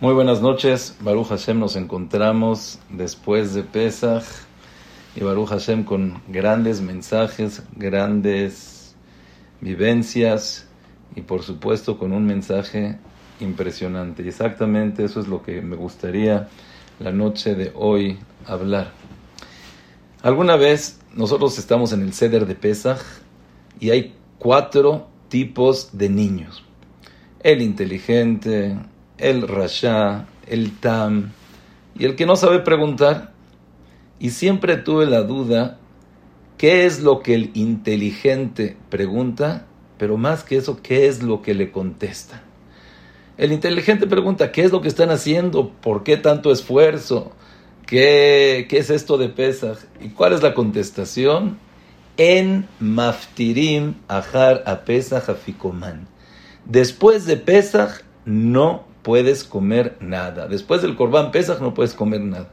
Muy buenas noches, Baruch Hashem, nos encontramos después de Pesach y Baruch Hashem con grandes mensajes, grandes vivencias y por supuesto con un mensaje impresionante. Y exactamente eso es lo que me gustaría la noche de hoy hablar. Alguna vez nosotros estamos en el ceder de Pesach y hay cuatro tipos de niños. El inteligente, el rasha, el tam y el que no sabe preguntar. Y siempre tuve la duda, ¿qué es lo que el inteligente pregunta? Pero más que eso, ¿qué es lo que le contesta? El inteligente pregunta, ¿qué es lo que están haciendo? ¿Por qué tanto esfuerzo? ¿Qué, qué es esto de Pesach? ¿Y cuál es la contestación? En maftirim ahar a Pesach afikoman. Después de Pesach no puedes comer nada. Después del Corbán Pesach no puedes comer nada.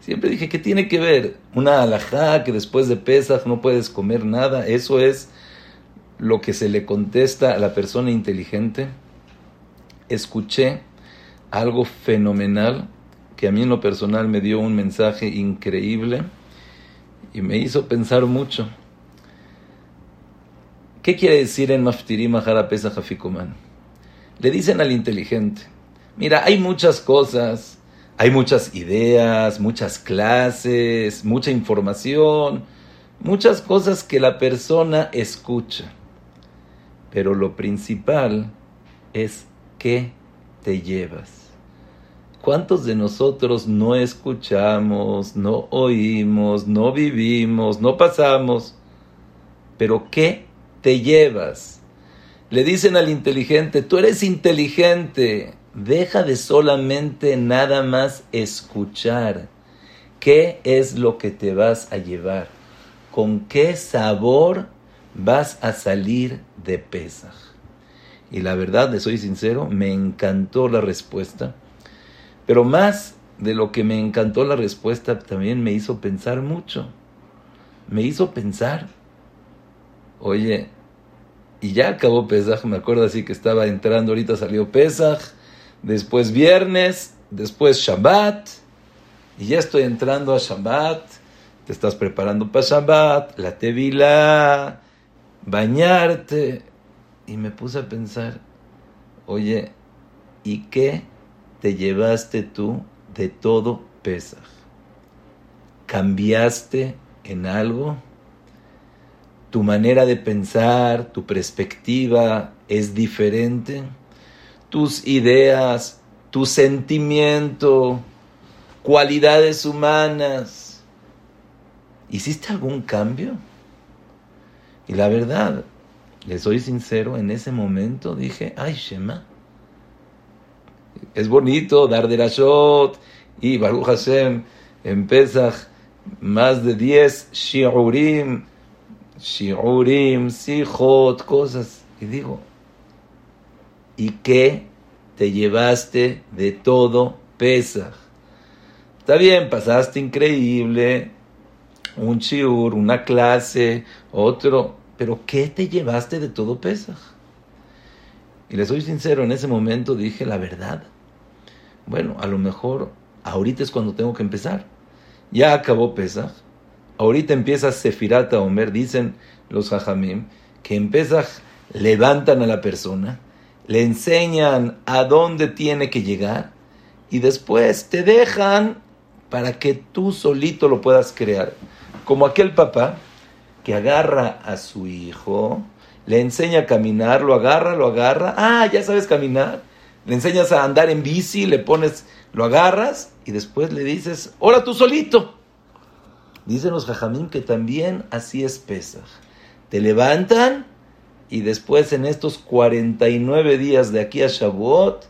Siempre dije, ¿qué tiene que ver? Una alajá que después de Pesach no puedes comer nada. Eso es lo que se le contesta a la persona inteligente. Escuché algo fenomenal que a mí en lo personal me dio un mensaje increíble y me hizo pensar mucho. ¿Qué quiere decir en Maftirim Mahara Pesach? Le dicen al inteligente, Mira, hay muchas cosas, hay muchas ideas, muchas clases, mucha información, muchas cosas que la persona escucha. Pero lo principal es qué te llevas. ¿Cuántos de nosotros no escuchamos, no oímos, no vivimos, no pasamos? Pero ¿qué te llevas? Le dicen al inteligente, tú eres inteligente, Deja de solamente nada más escuchar. ¿Qué es lo que te vas a llevar? ¿Con qué sabor vas a salir de Pesaj? Y la verdad, le soy sincero, me encantó la respuesta. Pero más de lo que me encantó la respuesta, también me hizo pensar mucho. Me hizo pensar, oye, y ya acabó Pesaj, me acuerdo así que estaba entrando, ahorita salió Pesaj, después viernes, después Shabbat, y ya estoy entrando a Shabbat, te estás preparando para Shabbat, la tevila, bañarte, y me puse a pensar, oye, ¿y qué te llevaste tú de todo Pesach? ¿Cambiaste en algo? ¿Tu manera de pensar, tu perspectiva es diferente? Tus ideas, tu sentimiento, cualidades humanas. ¿Hiciste algún cambio? Y la verdad, les soy sincero, en ese momento dije, ay Shema, es bonito dar de la shot y Baruch Hashem en más de 10 shiurim, shiurim, sijot, cosas. Y digo, ¿Y qué te llevaste de todo Pesach? Está bien, pasaste increíble, un shiur, una clase, otro, pero ¿qué te llevaste de todo Pesach? Y le soy sincero, en ese momento dije la verdad. Bueno, a lo mejor ahorita es cuando tengo que empezar. Ya acabó Pesach. Ahorita empieza Sefirat Omer, dicen los Jajamim, que en Pesach levantan a la persona le enseñan a dónde tiene que llegar y después te dejan para que tú solito lo puedas crear. Como aquel papá que agarra a su hijo, le enseña a caminar, lo agarra, lo agarra, ah, ya sabes caminar, le enseñas a andar en bici, le pones, lo agarras y después le dices, ahora tú solito. Dicen los jajamín que también así es Pesach. Te levantan y después en estos 49 días de aquí a Shavuot,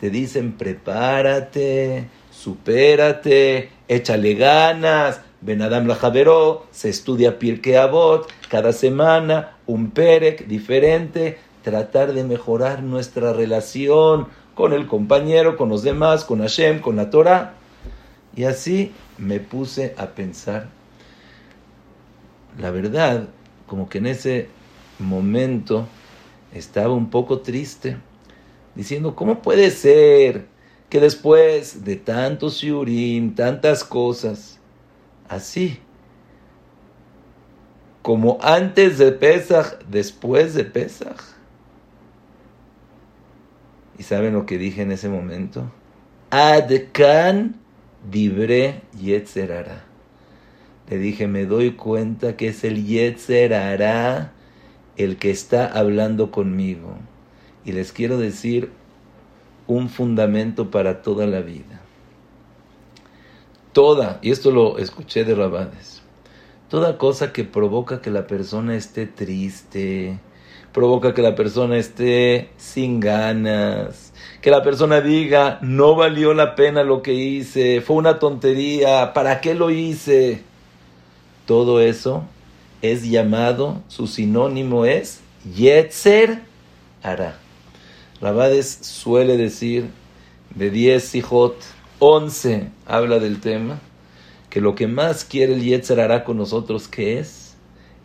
te dicen prepárate, supérate, échale ganas, Adam Lajaveró, se estudia Pirkei Avot, cada semana un Perek diferente, tratar de mejorar nuestra relación con el compañero, con los demás, con Hashem, con la Torah. Y así me puse a pensar. La verdad, como que en ese momento estaba un poco triste, diciendo, ¿cómo puede ser que después de tantos shiurim, tantas cosas, así, como antes de Pesach, después de Pesach. ¿Y saben lo que dije en ese momento? Adkan dibre yetzerara. Le dije, me doy cuenta que es el yetzerara el que está hablando conmigo. Y les quiero decir un fundamento para toda la vida. Toda, y esto lo escuché de Rabades, toda cosa que provoca que la persona esté triste, provoca que la persona esté sin ganas, que la persona diga, no valió la pena lo que hice, fue una tontería, ¿para qué lo hice? Todo eso es llamado, su sinónimo es Yetzer Ara. Rabades suele decir de 10 hijot, 11 habla del tema, que lo que más quiere el Yetzer Ara con nosotros, que es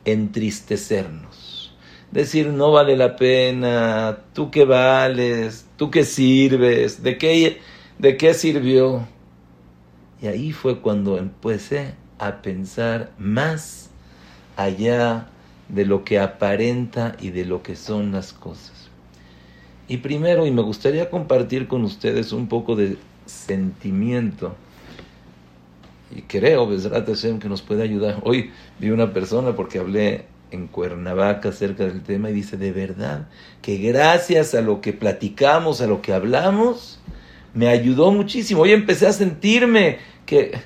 entristecernos. Decir, no vale la pena, tú qué vales, tú qué sirves, de qué, de qué sirvió. Y ahí fue cuando empecé a pensar más allá de lo que aparenta y de lo que son las cosas. Y primero, y me gustaría compartir con ustedes un poco de sentimiento, y creo, Besrat Hashem, que nos puede ayudar. Hoy vi una persona porque hablé en Cuernavaca acerca del tema y dice, de verdad, que gracias a lo que platicamos, a lo que hablamos, me ayudó muchísimo. Hoy empecé a sentirme que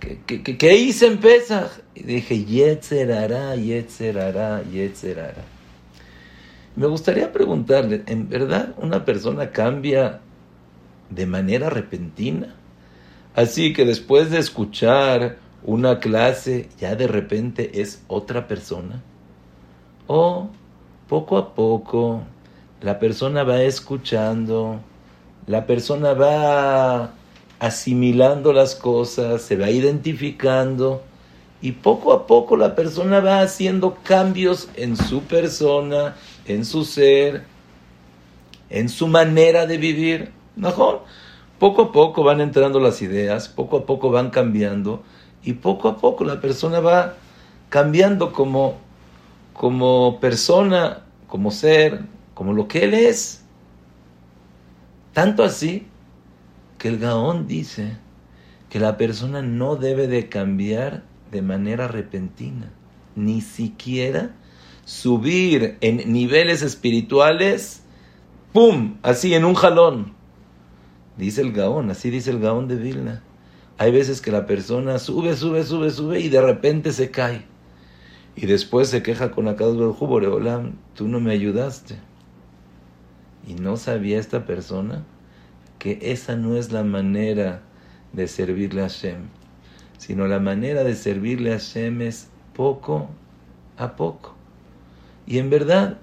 ¿Qué, hice en Pesach? Y dije, Yetzerara, Yetzerara, Yetzerara. Me gustaría preguntarle, ¿en verdad una persona cambia de manera repentina? Así que después de escuchar una clase, ya de repente es otra persona. O poco a poco la persona va escuchando, la persona va asimilando las cosas, se va identificando y poco a poco la persona va haciendo cambios en su persona, en su ser, en su manera de vivir. Mejor, poco a poco van entrando las ideas, poco a poco van cambiando y poco a poco la persona va cambiando como, como persona, como ser, como lo que él es. Tanto así que el Gaón dice que la persona no debe de cambiar de manera repentina, ni siquiera subir en niveles espirituales, ¡pum!, así en un jalón. Dice el Gaón, así dice el Gaón de Vilna. Hay veces que la persona sube, sube, sube, sube y de repente se cae. Y después se queja con Akados del Boreolam, tú no me ayudaste. Y no sabía esta persona que esa no es la manera de servirle a Hashem, sino la manera de servirle a Hashem es poco a poco. Y en verdad,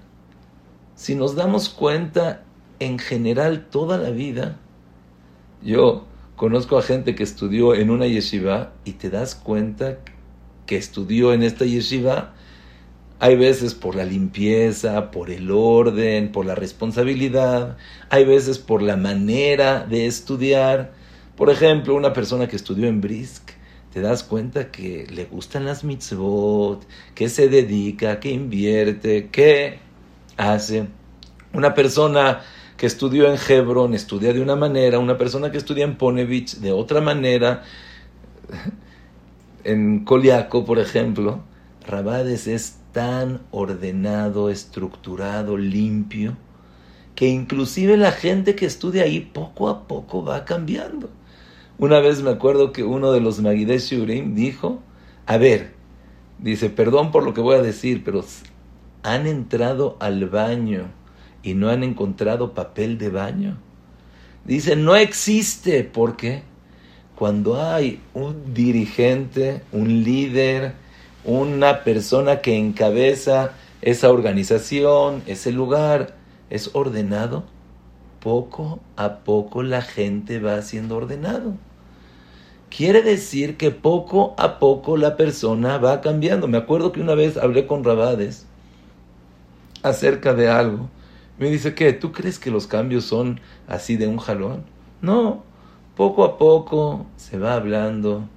si nos damos cuenta en general toda la vida, yo conozco a gente que estudió en una yeshiva y te das cuenta que estudió en esta yeshiva hay veces por la limpieza, por el orden, por la responsabilidad. Hay veces por la manera de estudiar. Por ejemplo, una persona que estudió en Brisk, te das cuenta que le gustan las mitzvot, que se dedica, que invierte, que hace. Una persona que estudió en Hebron estudia de una manera, una persona que estudia en Ponevich de otra manera. En Koliako, por ejemplo, Rabades es tan ordenado, estructurado, limpio, que inclusive la gente que estudia ahí poco a poco va cambiando. Una vez me acuerdo que uno de los Magidesh Shurim dijo, a ver, dice, perdón por lo que voy a decir, pero han entrado al baño y no han encontrado papel de baño. Dice, no existe, porque cuando hay un dirigente, un líder, una persona que encabeza esa organización, ese lugar, es ordenado, poco a poco la gente va siendo ordenado. Quiere decir que poco a poco la persona va cambiando. Me acuerdo que una vez hablé con Rabades acerca de algo. Me dice, ¿qué? ¿Tú crees que los cambios son así de un jalón? No, Poco a poco se va hablando,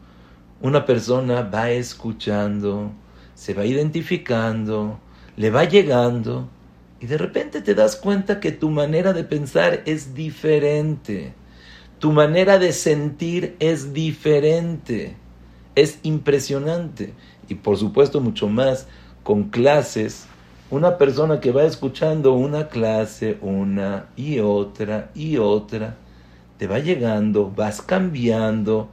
una persona va escuchando, se va identificando, le va llegando y de repente te das cuenta que tu manera de pensar es diferente, tu manera de sentir es diferente, es impresionante. Y por supuesto mucho más con clases, una persona que va escuchando una clase, una y otra y otra, te va llegando, vas cambiando,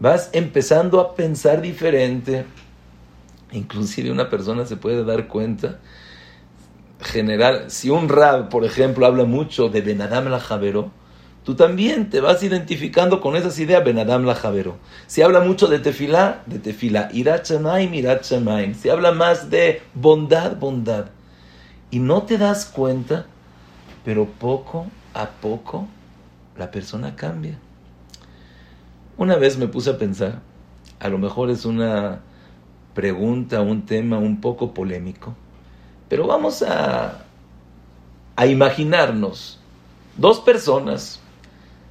vas empezando a pensar diferente. Inclusive una persona se puede dar cuenta, general, si un rab, por ejemplo, habla mucho de Benadam la Javero, tú también te vas identificando con esas ideas Benadam la Javero. Si habla mucho de tefilá, de tefilá, irachamaim. Si habla más de bondad, bondad. Y no te das cuenta, pero poco a poco la persona cambia. Una vez me puse a pensar, a lo mejor es una pregunta, un tema un poco polémico, pero vamos a, a imaginarnos dos personas,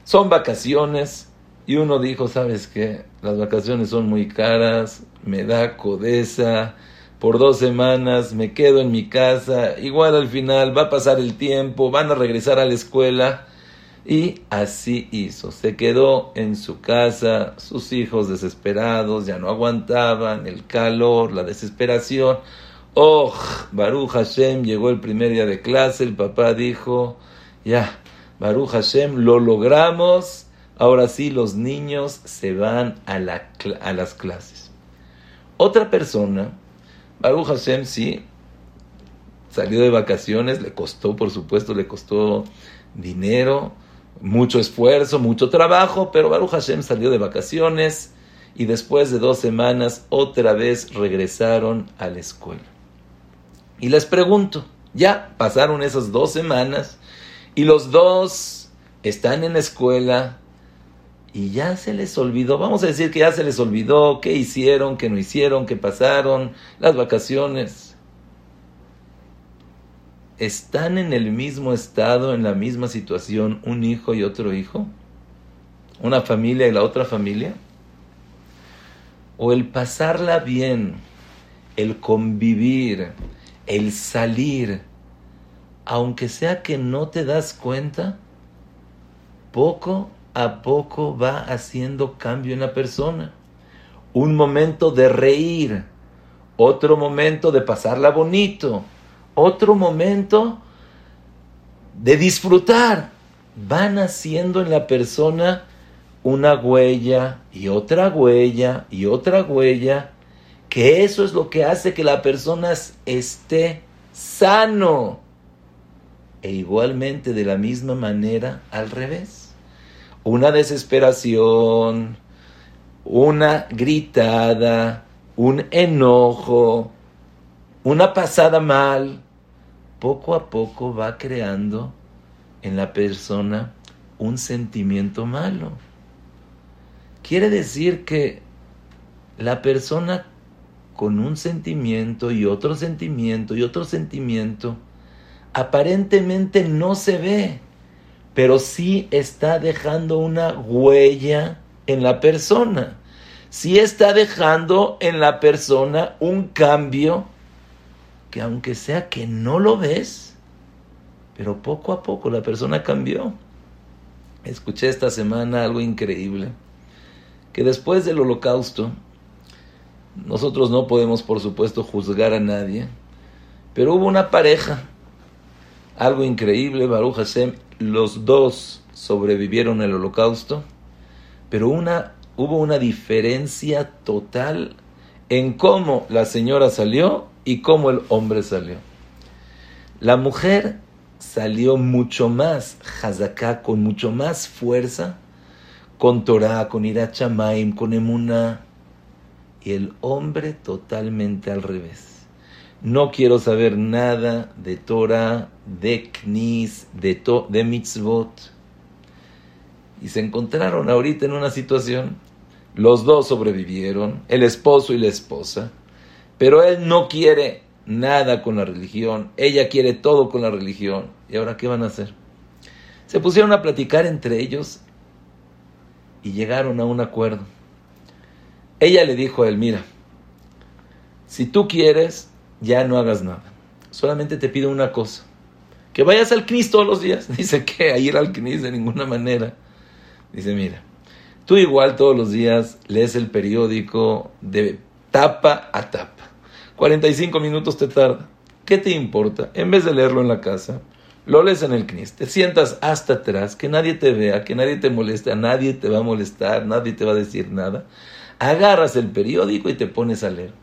son vacaciones y uno dijo, ¿sabes qué? Las vacaciones son muy caras, me da codeza, por dos semanas me quedo en mi casa, igual al final va a pasar el tiempo, van a regresar a la escuela y así hizo. Se quedó en su casa, sus hijos desesperados, ya no aguantaban el calor, la desesperación. Oh, Baruch Hashem llegó el primer día de clase, el papá dijo, ya, Baruch Hashem, lo logramos, ahora sí los niños se van a, la, a las clases. Otra persona, Baruch Hashem sí, salió de vacaciones, le costó, por supuesto, le costó dinero, mucho esfuerzo, mucho trabajo, pero Baruch Hashem salió de vacaciones y después de dos semanas otra vez regresaron a la escuela. Y les pregunto, ya pasaron esas dos semanas y los dos están en la escuela y ya se les olvidó, vamos a decir que ya se les olvidó qué hicieron, qué no hicieron, qué pasaron, las vacaciones ¿están en el mismo estado, en la misma situación, un hijo y otro hijo? ¿Una familia y la otra familia? ¿O el pasarla bien, el convivir, el salir, aunque sea que no te das cuenta, poco a poco va haciendo cambio en la persona? Un momento de reír, otro momento de pasarla bonito, otro momento de disfrutar. Van haciendo en la persona una huella y otra huella y otra huella, que eso es lo que hace que la persona esté sano. E igualmente de la misma manera al revés. Una desesperación, una gritada, un enojo, una pasada mal, poco a poco va creando en la persona un sentimiento malo. Quiere decir que la persona con un sentimiento y otro sentimiento y otro sentimiento aparentemente no se ve, pero sí está dejando una huella en la persona. Sí está dejando en la persona un cambio que aunque sea que no lo ves, pero poco a poco la persona cambió. Escuché esta semana algo increíble, que después del holocausto, nosotros no podemos por supuesto juzgar a nadie, pero hubo una pareja, algo increíble, Baruch Hashem, los dos sobrevivieron el holocausto, pero una, hubo una diferencia total en cómo la señora salió y cómo el hombre salió. La mujer salió mucho más hazaká, con mucho más fuerza, con Torah, con Irachamaim, con Emuná, y el hombre totalmente al revés. No quiero saber nada de Torah, de Knis, de, to, de mitzvot. Y se encontraron ahorita en una situación. Los dos sobrevivieron, el esposo y la esposa. Pero él no quiere nada con la religión, ella quiere todo con la religión. ¿Y ahora qué van a hacer? Se pusieron a platicar entre ellos y llegaron a un acuerdo. Ella le dijo a él, mira, si tú quieres, ya no hagas nada. Solamente te pido una cosa, que vayas al CNIS todos los días. Dice que a ir al CNIS de ninguna manera. Dice, mira, tú igual todos los días lees el periódico de tapa a tapa. 45 minutos te tarda. ¿Qué te importa? En vez de leerlo en la casa, lo lees en el CNIS, te sientas hasta atrás, que nadie te vea, que nadie te moleste, nadie te va a molestar, nadie te va a decir nada. Agarras el periódico y te pones a leer.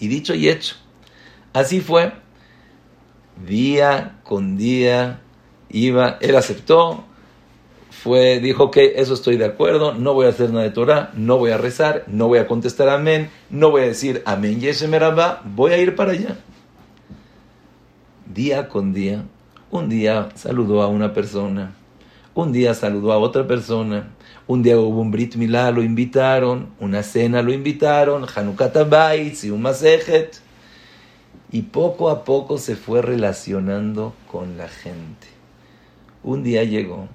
Y dicho y hecho, así fue. Día con día iba, él aceptó, fue, dijo que eso estoy de acuerdo, no voy a hacer nada de Torah, no voy a rezar, no voy a contestar amén, no voy a decir amén Yeshemerabá, voy a ir para allá día con día. Un día saludó a una persona, un día saludó a otra persona, un día hubo un Brit Milá, lo invitaron, una cena lo invitaron, Hanukkah y un Masejet. Y poco a poco se fue relacionando con la gente. Un día llegó,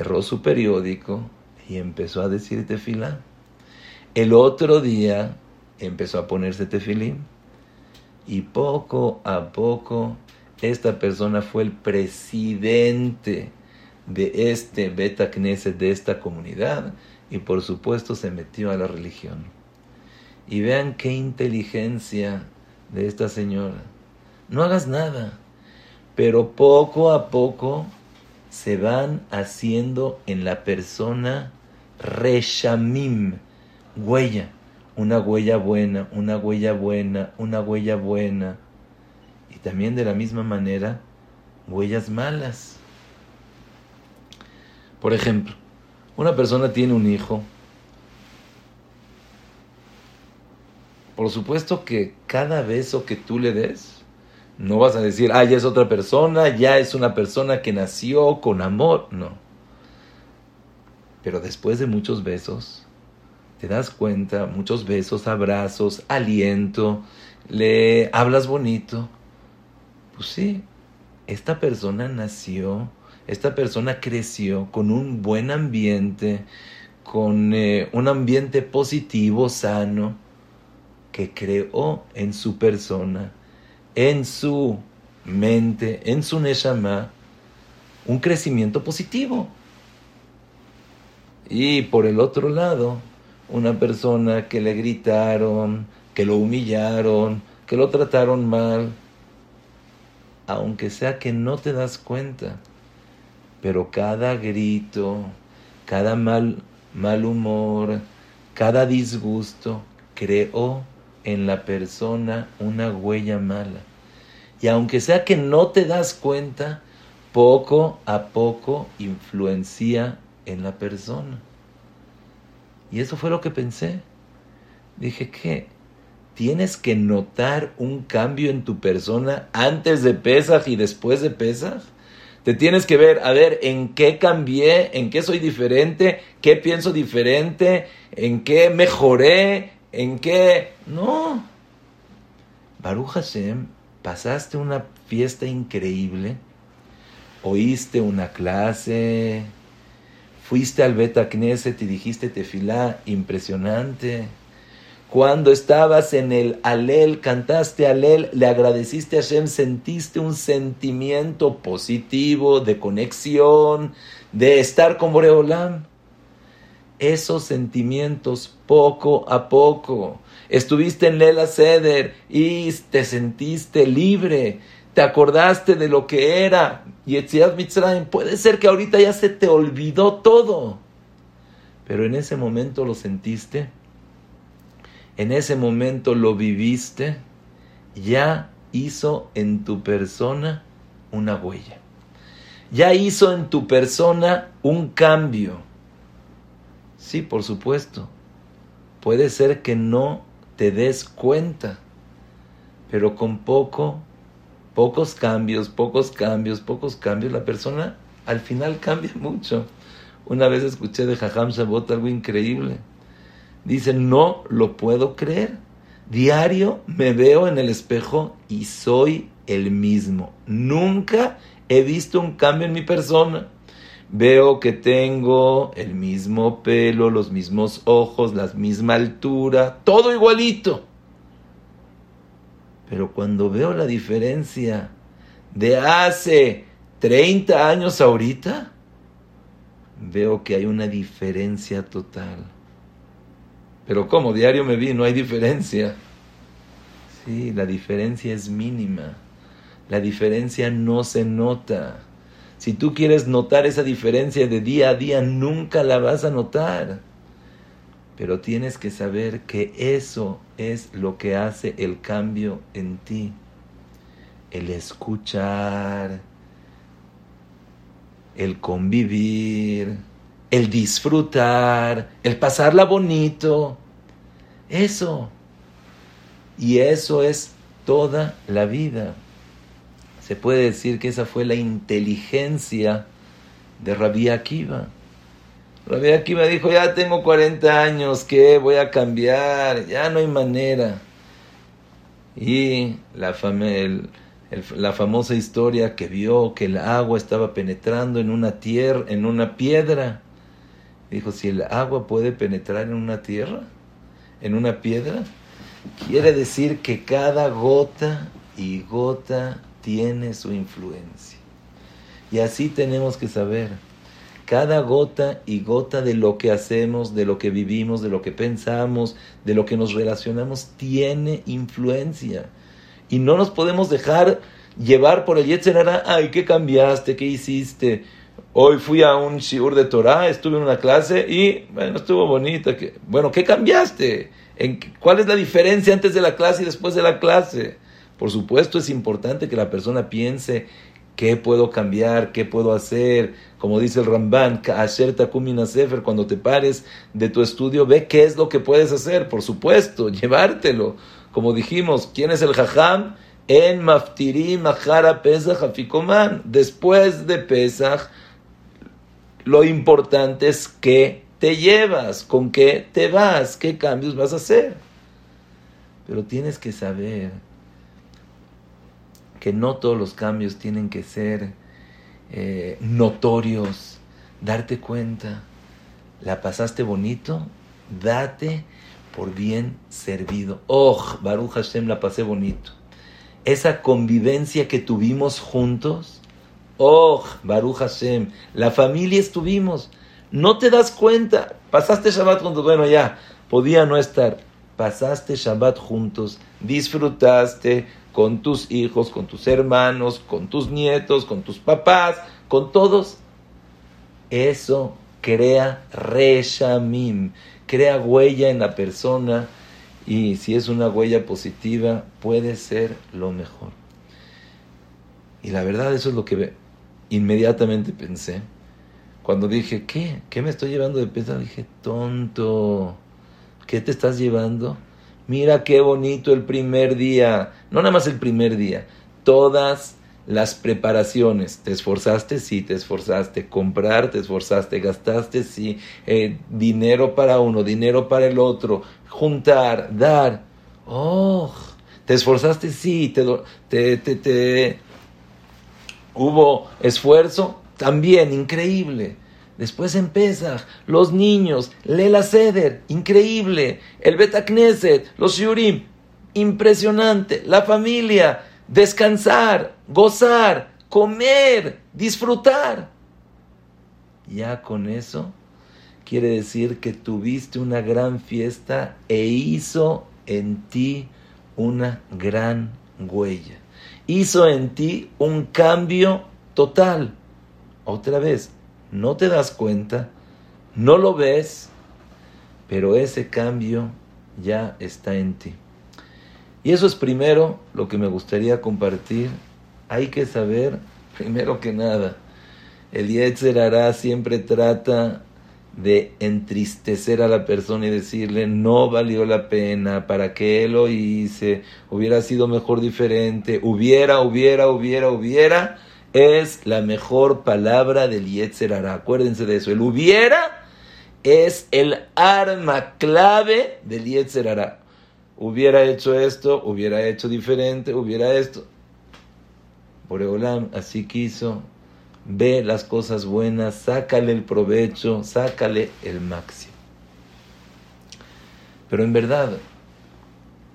cerró su periódico y empezó a decir tefilá. El otro día empezó a ponerse tefilín. Y poco a poco esta persona fue el presidente de este Beta Knesset, de esta comunidad, y por supuesto se metió a la religión. Y vean qué inteligencia de esta señora. No hagas nada, pero poco a poco se van haciendo en la persona reshamim, huella, una huella buena, una huella buena, una huella buena también de la misma manera huellas malas. Por ejemplo, una persona tiene un hijo. Por supuesto que cada beso que tú le des, no vas a decir, ah, ya es otra persona, ya es una persona que nació con amor. No. Pero después de muchos besos, te das cuenta, muchos besos, abrazos, aliento, le hablas bonito, pues sí, esta persona nació, esta persona creció con un buen ambiente, con eh, un ambiente positivo, sano, que creó en su persona, en su mente, en su neshama, un crecimiento positivo. Y por el otro lado, una persona que le gritaron, que lo humillaron, que lo trataron mal, aunque sea que no te das cuenta, pero cada grito, cada mal, mal humor, cada disgusto creó en la persona una huella mala. Y aunque sea que no te das cuenta, poco a poco influencia en la persona. Y eso fue lo que pensé. Dije que tienes que notar un cambio en tu persona antes de Pesaj y después de Pesaj. Te tienes que ver, a ver, en qué cambié, en qué soy diferente, qué pienso diferente, en qué mejoré, en qué... No. Baruch Hashem, pasaste una fiesta increíble, oíste una clase, fuiste al Beta Knesset y dijiste tefilá impresionante cuando estabas en el Alel, cantaste Alel, le agradeciste a Hashem, sentiste un sentimiento positivo de conexión, de estar con Boreolam. Esos sentimientos poco a poco. Estuviste en Lela Seder y te sentiste libre. Te acordaste de lo que era Yetziat Mitzrayim. Puede ser que ahorita ya se te olvidó todo. Pero en ese momento lo sentiste en ese momento lo viviste, ya hizo en tu persona una huella. Ya hizo en tu persona un cambio. Sí, por supuesto. Puede ser que no te des cuenta, pero con poco, pocos cambios, pocos cambios, pocos cambios, la persona al final cambia mucho. Una vez escuché de Jajam Shabbat algo increíble. Dice, no lo puedo creer. Diario me veo en el espejo y soy el mismo. Nunca he visto un cambio en mi persona. Veo que tengo el mismo pelo, los mismos ojos, la misma altura, todo igualito. Pero cuando veo la diferencia de hace 30 años ahorita, veo que hay una diferencia total. Pero como diario me vi, no hay diferencia. Sí, la diferencia es mínima. La diferencia no se nota. Si tú quieres notar esa diferencia de día a día, nunca la vas a notar. Pero tienes que saber que eso es lo que hace el cambio en ti. El escuchar, el convivir, el disfrutar, el pasarla bonito. Eso. Y eso es toda la vida. Se puede decir que esa fue la inteligencia de Rabí Akiva. Rabbi Akiva dijo, ya tengo 40 años, ¿qué? Voy a cambiar, ya no hay manera. Y la, la famosa historia que vio que el agua estaba penetrando en una tierra, en una piedra. Dijo, si el agua puede penetrar en una tierra, en una piedra, quiere decir que cada gota y gota tiene su influencia. Y así tenemos que saber cada gota y gota de lo que hacemos, de lo que vivimos, de lo que pensamos, de lo que nos relacionamos, tiene influencia. Y no nos podemos dejar llevar por el Yetzerara, ay, ¿qué cambiaste? ¿Qué hiciste? Hoy fui a un shiur de Torah, estuve en una clase y, bueno, estuvo bonita. Bueno, ¿qué cambiaste? ¿En, ¿Cuál es la diferencia antes de la clase y después de la clase? Por supuesto es importante que la persona piense ¿Qué puedo cambiar? ¿Qué puedo hacer? Como dice el Ramban, cuando te pares de tu estudio, ve qué es lo que puedes hacer, por supuesto, llevártelo. Como dijimos, ¿quién es el Jajam? En Maftiri Mahara Pesach Afikoman. Después de Pesach, lo importante es que te llevas, con qué te vas, qué cambios vas a hacer. Pero tienes que saber que no todos los cambios tienen que ser eh, notorios, darte cuenta, la pasaste bonito, date por bien servido. Oh, Baruch Hashem, la pasé bonito. Esa convivencia que tuvimos juntos, oh, Baruch Hashem, la familia estuvimos. No te das cuenta, pasaste Shabbat juntos, bueno ya, podía no estar. Pasaste Shabbat juntos, disfrutaste, con tus hijos, con tus hermanos, con tus nietos, con tus papás, con todos. Eso crea reshamim, crea huella en la persona y si es una huella positiva puede ser lo mejor. Y la verdad eso es lo que inmediatamente pensé. Cuando dije, ¿qué? ¿Qué me estoy llevando de peso? Dije, tonto, ¿qué te estás llevando? Mira qué bonito el primer día. No nada más el primer día. Todas las preparaciones. ¿Te esforzaste? Sí, te esforzaste. Comprar, te esforzaste. Gastaste, sí. Eh, dinero para uno, dinero para el otro. Juntar, dar. Oh, ¿te esforzaste? Sí. Te, te, te, te... ¿Hubo esfuerzo? También, increíble. Después empieza los niños, Lela Seder, increíble. El Betakneset, los Shurim, impresionante. La familia, descansar, gozar, comer, disfrutar. Ya con eso quiere decir que tuviste una gran fiesta e hizo en ti una gran huella. Hizo en ti un cambio total. Otra vez, no te das cuenta, no lo ves, pero ese cambio ya está en ti. Y eso es primero lo que me gustaría compartir. Hay que saber, primero que nada, el Yetzer hará siempre trata de entristecer a la persona y decirle no valió la pena, para qué lo hice, hubiera sido mejor diferente, hubiera, hubiera, hubiera, hubiera es la mejor palabra del Yetzer Acuérdense de eso. El hubiera es el arma clave del Yetzer Hubiera hecho esto, hubiera hecho diferente, hubiera esto. Boreolam así quiso. ve las cosas buenas, sácale el provecho, sácale el máximo. Pero en verdad,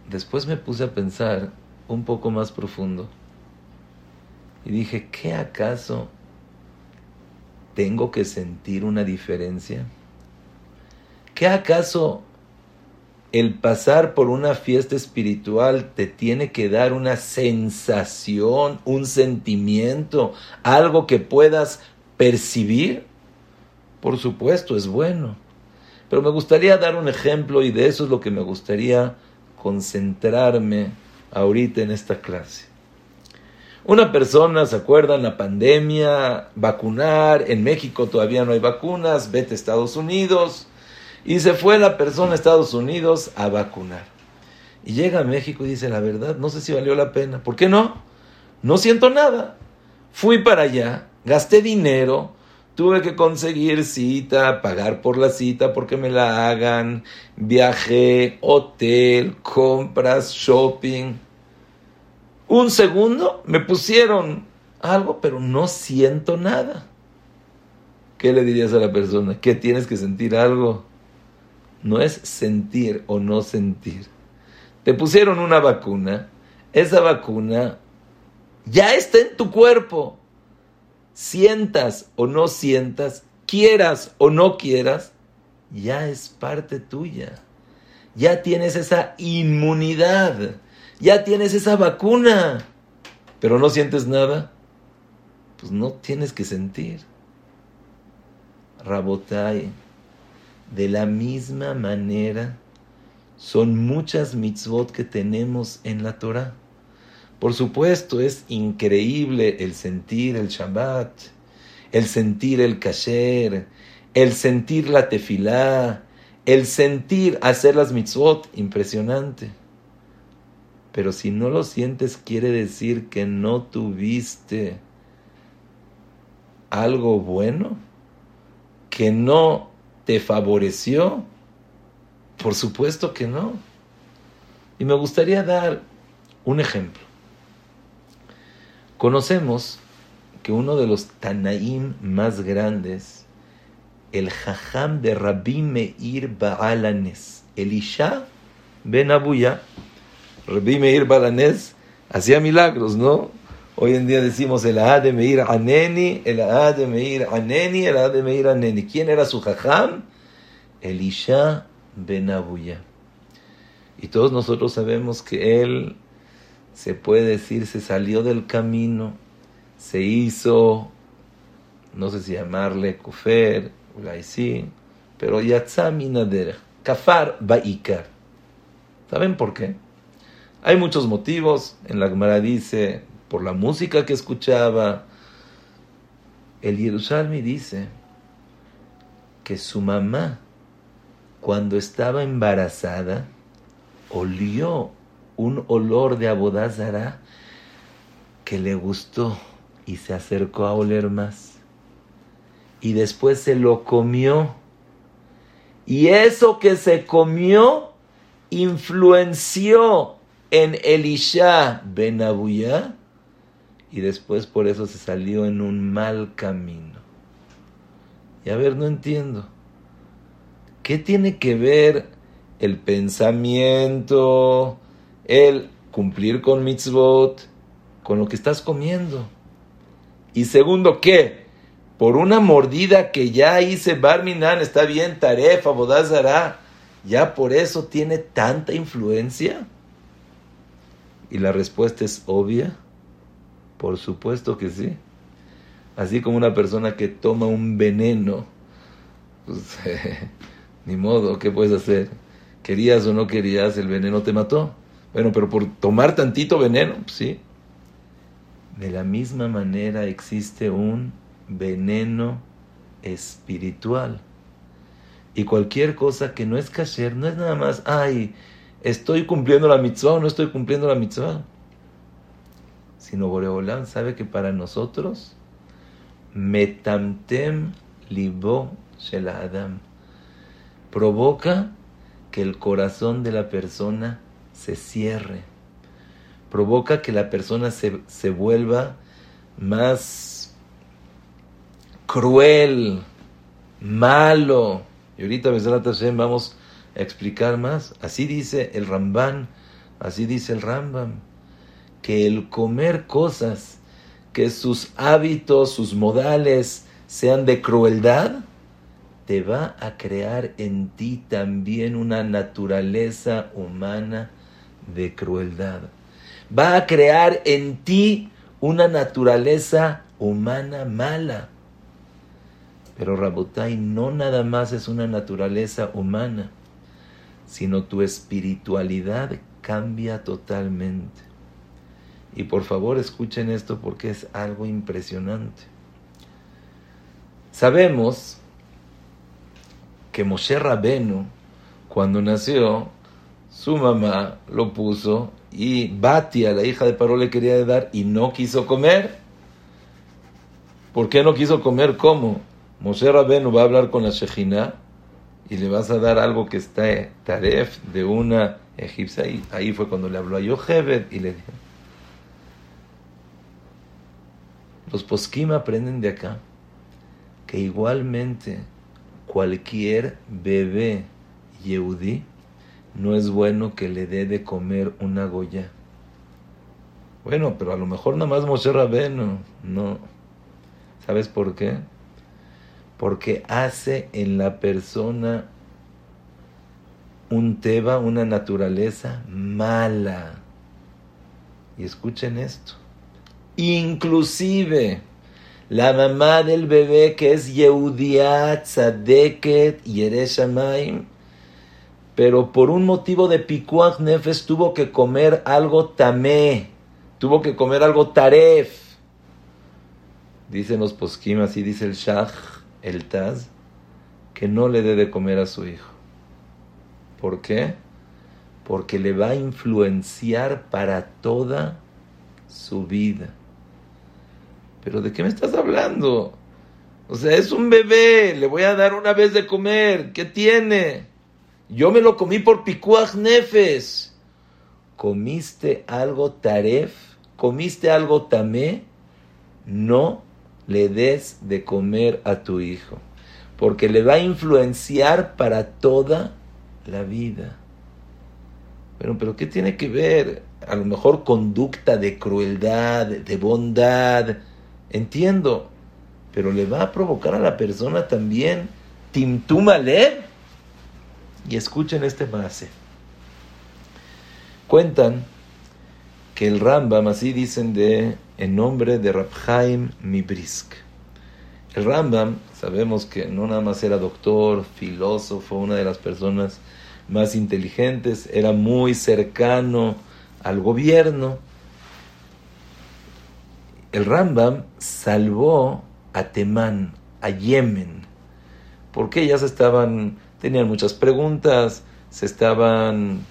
después me puse a pensar un poco más profundo y dije, ¿qué acaso tengo que sentir una diferencia? ¿Qué acaso el pasar por una fiesta espiritual te tiene que dar una sensación, un sentimiento, algo que puedas percibir? Por supuesto, es bueno. Pero me gustaría dar un ejemplo y de eso es lo que me gustaría concentrarme ahorita en esta clase. Una persona, ¿se acuerdan? La pandemia, vacunar, en México todavía no hay vacunas, vete a Estados Unidos, y se fue la persona a Estados Unidos a vacunar. Y llega a México y dice, la verdad, no sé si valió la pena. ¿Por qué no? No siento nada. Fui para allá, gasté dinero, tuve que conseguir cita, pagar por la cita porque me la hagan, viajé, hotel, compras, shopping. Un segundo me pusieron algo, pero no siento nada. ¿Qué le dirías a la persona? ¿Qué tienes que sentir algo? No es sentir o no sentir. Te pusieron una vacuna, esa vacuna ya está en tu cuerpo. Sientas o no sientas, quieras o no quieras, ya es parte tuya. Ya tienes esa inmunidad ya tienes esa vacuna, pero no sientes nada, pues no tienes que sentir. Rabotai, de la misma manera, son muchas mitzvot que tenemos en la Torah. Por supuesto, es increíble el sentir el Shabbat, el sentir el kasher, el sentir la tefilá, el sentir hacer las mitzvot, impresionante. Pero si no lo sientes, quiere decir que no tuviste algo bueno, que no te favoreció. Por supuesto que no. Y me gustaría dar un ejemplo. Conocemos que uno de los Tanaim más grandes, el Jajam de Rabbi Meir Baalanes, Elisha Ben Abuya, Rabbi Meir Balanés hacía milagros, ¿no? Hoy en día decimos el Ahad de Meir Aneni, el Ahad de Meir Aneni, el Ahad de Meir Aneni. ¿Quién era su jajam? Elisha Ben Abuya. Y todos nosotros sabemos que él, se puede decir, se salió del camino, se hizo, no sé si llamarle kufer, sí, pero yatzami nader, kafar baikar. ¿Saben por qué? Hay muchos motivos. En la Gemara dice, por la música que escuchaba. El Yerushalmi dice que su mamá, cuando estaba embarazada, olió un olor de abodázara que le gustó y se acercó a oler más. Y después se lo comió. Y eso que se comió influenció en Elisha ben Abuya y después por eso se salió en un mal camino. Y a ver, no entiendo. ¿Qué tiene que ver el pensamiento, el cumplir con mitzvot, con lo que estás comiendo? Y segundo, ¿qué? Por una mordida que ya hice Barminan, está bien, Taref, Abodazara, ya por eso tiene tanta influencia. Y la respuesta es obvia. Por supuesto que sí. Así como una persona que toma un veneno, pues ni modo, ¿qué puedes hacer? Querías o no querías, el veneno te mató. Bueno, pero por tomar tantito veneno, pues sí. De la misma manera existe un veneno espiritual. Y cualquier cosa que no es kasher, no es nada más, ay, ¿Estoy cumpliendo la mitzvah o no estoy cumpliendo la mitzvah? Sino Boreolam sabe que para nosotros, metamtem libo shel adam, provoca que el corazón de la persona se cierre, provoca que la persona se, se vuelva más cruel, malo. Y ahorita, vamos a explicar más. Así dice el Ramban, así dice el Rambam, que el comer cosas, que sus hábitos, sus modales sean de crueldad, te va a crear en ti también una naturaleza humana de crueldad. Va a crear en ti una naturaleza humana mala. Pero Rabotai no nada más es una naturaleza humana, sino tu espiritualidad cambia totalmente. Y por favor escuchen esto porque es algo impresionante. Sabemos que Moshe Rabenu, cuando nació, su mamá lo puso y Batia, la hija de Paró, le quería dar y no quiso comer. ¿Por qué no quiso comer? ¿Cómo? Moshe Rabenu va a hablar con la Shejina y le vas a dar algo que está taref de una egipcia. Ahí, ahí fue cuando le habló a Yochebed y le dijo. Los poskim aprenden de acá que igualmente cualquier bebé yehudí no es bueno que le dé de comer una goya. Bueno, pero a lo mejor nada más Moshe Rabenu, no. ¿Sabes por qué? Porque hace en la persona un teba, una naturaleza mala. Y escuchen esto. Inclusive la mamá del bebé que es Yehudiat, Tzadeket, Yereshamayim, pero por un motivo de pikuach nefes tuvo que comer algo tamé, tuvo que comer algo taref. Dicen los poskim, así dice el Shah, el Taz, que no le dé de comer a su hijo. ¿Por qué? Porque le va a influenciar para toda su vida. Pero ¿de qué me estás hablando? O sea, es un bebé, le voy a dar una vez de comer, ¿qué tiene? Yo me lo comí por picuaj nefes. ¿Comiste algo taref? ¿Comiste algo tamé? No le des de comer a tu hijo, porque le va a influenciar para toda la vida. Pero, pero ¿qué tiene que ver? A lo mejor conducta de crueldad, de bondad, entiendo, pero le va a provocar a la persona también timtumale. Y escuchen este base. Cuentan que el Rambam, así dicen de, en nombre de Rabhaim Mibrisk. El Rambam, sabemos que no nada más era doctor, filósofo, una de las personas más inteligentes, era muy cercano al gobierno. El Rambam salvó a Temán, a Yemen, porque ellas estaban tenían muchas preguntas, se estaban,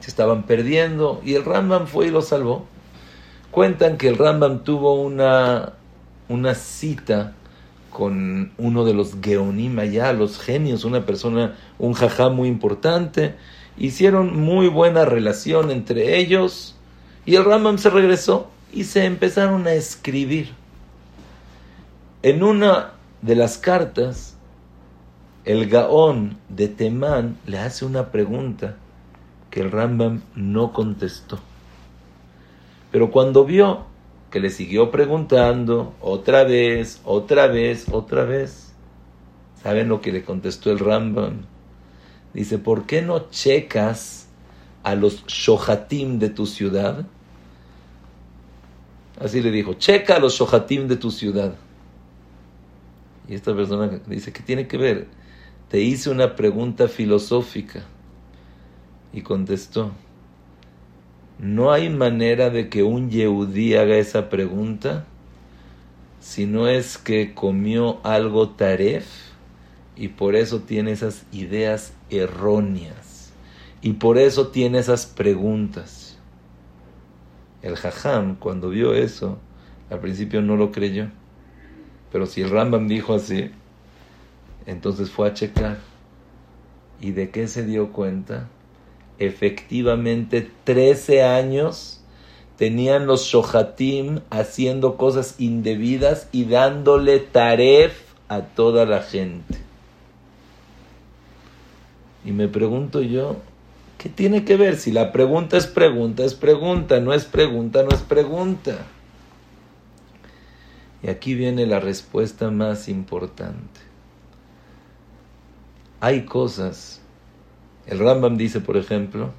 se estaban perdiendo y el Rambam fue y lo salvó. Cuentan que el Rambam tuvo una, una cita con uno de los Geonim allá, los genios, una persona, un jajá muy importante. Hicieron muy buena relación entre ellos y el Rambam se regresó y se empezaron a escribir. En una de las cartas el Gaón de Temán le hace una pregunta que el Rambam no contestó. Pero cuando vio que le siguió preguntando otra vez, otra vez, otra vez, ¿saben lo que le contestó el Rambam? Dice, ¿por qué no checas a los shohatim de tu ciudad? Así le dijo, checa a los shohatim de tu ciudad. Y esta persona dice, ¿qué tiene que ver? te hice una pregunta filosófica y contestó, no hay manera de que un yehudí haga esa pregunta si no es que comió algo taref y por eso tiene esas ideas erróneas y por eso tiene esas preguntas. El jajam cuando vio eso al principio no lo creyó, pero si el Rambam dijo así, entonces fue a checar. ¿Y de qué se dio cuenta? Efectivamente, 13 años tenían los shohatim haciendo cosas indebidas y dándole taref a toda la gente. Y me pregunto yo, ¿qué tiene que ver? Si la pregunta es pregunta, es pregunta, no es pregunta, no es pregunta. Y aquí viene la respuesta más importante. Hay cosas, el Rambam dice, por ejemplo,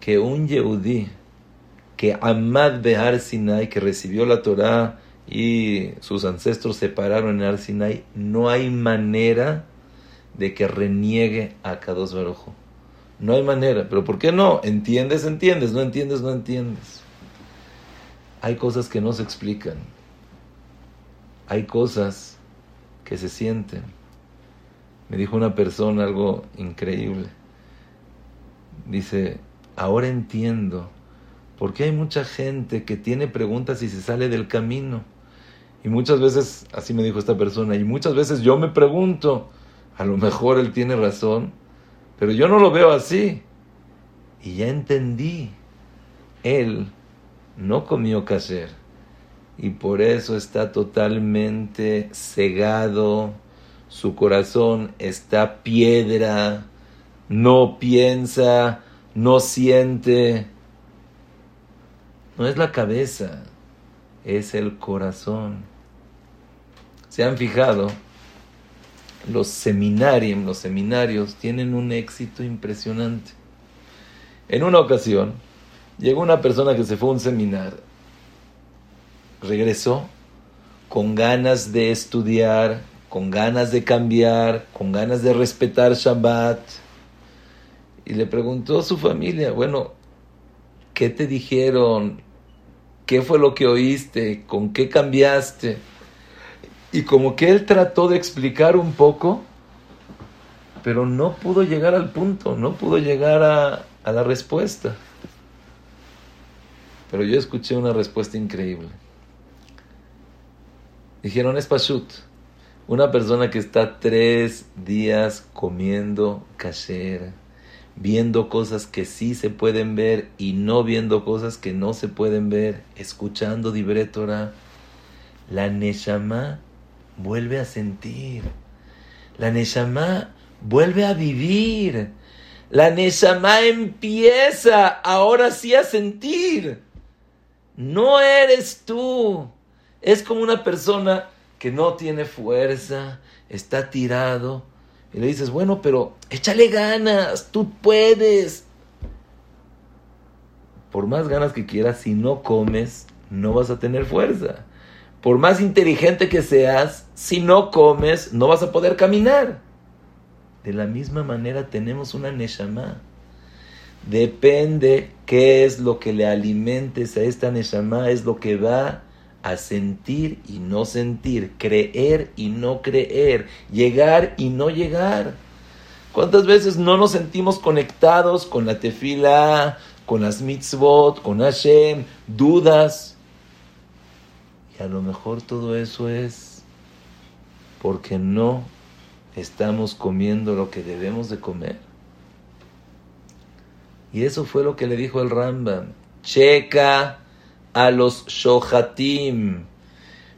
que un Yehudí que Amad Behar Sinai, que recibió la Torah y sus ancestros se pararon en Ar Sinai, no hay manera de que reniegue a Kadosh Barujo. No hay manera. ¿Pero por qué no? ¿Entiendes? Entiendes. ¿No entiendes? No entiendes. Hay cosas que no se explican. Hay cosas que se sienten. Me dijo una persona algo increíble. Dice, ahora entiendo por qué hay mucha gente que tiene preguntas y se sale del camino. Y muchas veces, así me dijo esta persona, y muchas veces yo me pregunto, a lo mejor él tiene razón, pero yo no lo veo así. Y ya entendí, él no comió caser y por eso está totalmente cegado, su corazón está piedra, no piensa, no siente. No es la cabeza, es el corazón. ¿Se han fijado? Los seminarios, los seminarios tienen un éxito impresionante. En una ocasión, llegó una persona que se fue a un seminario, regresó con ganas de estudiar, con ganas de cambiar, con ganas de respetar Shabbat. Y le preguntó a su familia, bueno, ¿qué te dijeron? ¿Qué fue lo que oíste? ¿Con qué cambiaste? Y como que él trató de explicar un poco, pero no pudo llegar al punto, no pudo llegar a, la respuesta. Pero yo escuché una respuesta increíble. Dijeron, es Pashut. Una persona que está tres días comiendo kasher, viendo cosas que sí se pueden ver y no viendo cosas que no se pueden ver, escuchando Dibre la Neshama vuelve a sentir. La Neshama vuelve a vivir. La Neshama empieza ahora sí a sentir. No eres tú. Es como una persona que no tiene fuerza, está tirado, y le dices, bueno, pero échale ganas, tú puedes. Por más ganas que quieras, si no comes, no vas a tener fuerza. Por más inteligente que seas, si no comes, no vas a poder caminar. De la misma manera tenemos una Neshama. Depende qué es lo que le alimentes a esta Neshama, es lo que va a sentir y no sentir, creer y no creer, llegar y no llegar. ¿Cuántas veces no nos sentimos conectados con la tefila, con las mitzvot, con Hashem, dudas? Y a lo mejor todo eso es porque no estamos comiendo lo que debemos de comer. Y eso fue lo que le dijo el Rambam. Checa a los shohatim.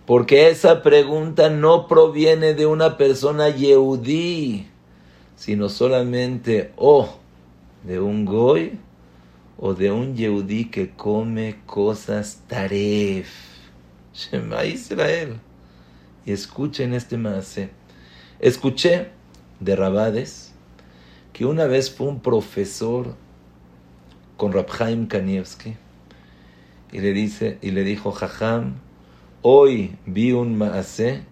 Porque esa pregunta no proviene de una persona yehudí, sino solamente o de un goy o de un yehudí que come cosas taref. Shema Israel. Y escuchen este maase. Escuché de Rabades que una vez fue un profesor con Rabhaim Kanievski y le dice y le dijo Jajam, hoy vi un maase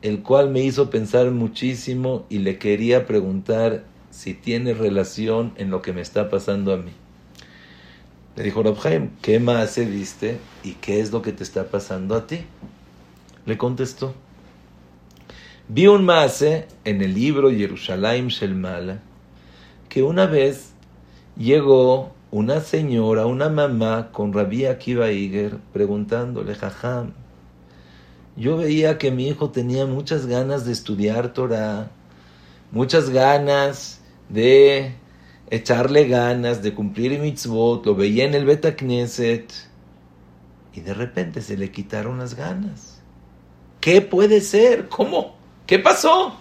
el cual me hizo pensar muchísimo y le quería preguntar si tiene relación en lo que me está pasando a mí. Le dijo Rabhaim, ¿qué maase viste y qué es lo que te está pasando a ti? Le contestó, vi un maase en el libro Jerusalem Shelmala que una vez llegó una señora, una mamá con Rabí Akiva Iger preguntándole, Jajam, yo veía que mi hijo tenía muchas ganas de estudiar Torah, muchas ganas de echarle ganas, de cumplir mitzvot, lo veía en el Beta Knesset, Y de repente se le quitaron las ganas. ¿Qué puede ser? ¿Cómo? ¿Qué pasó?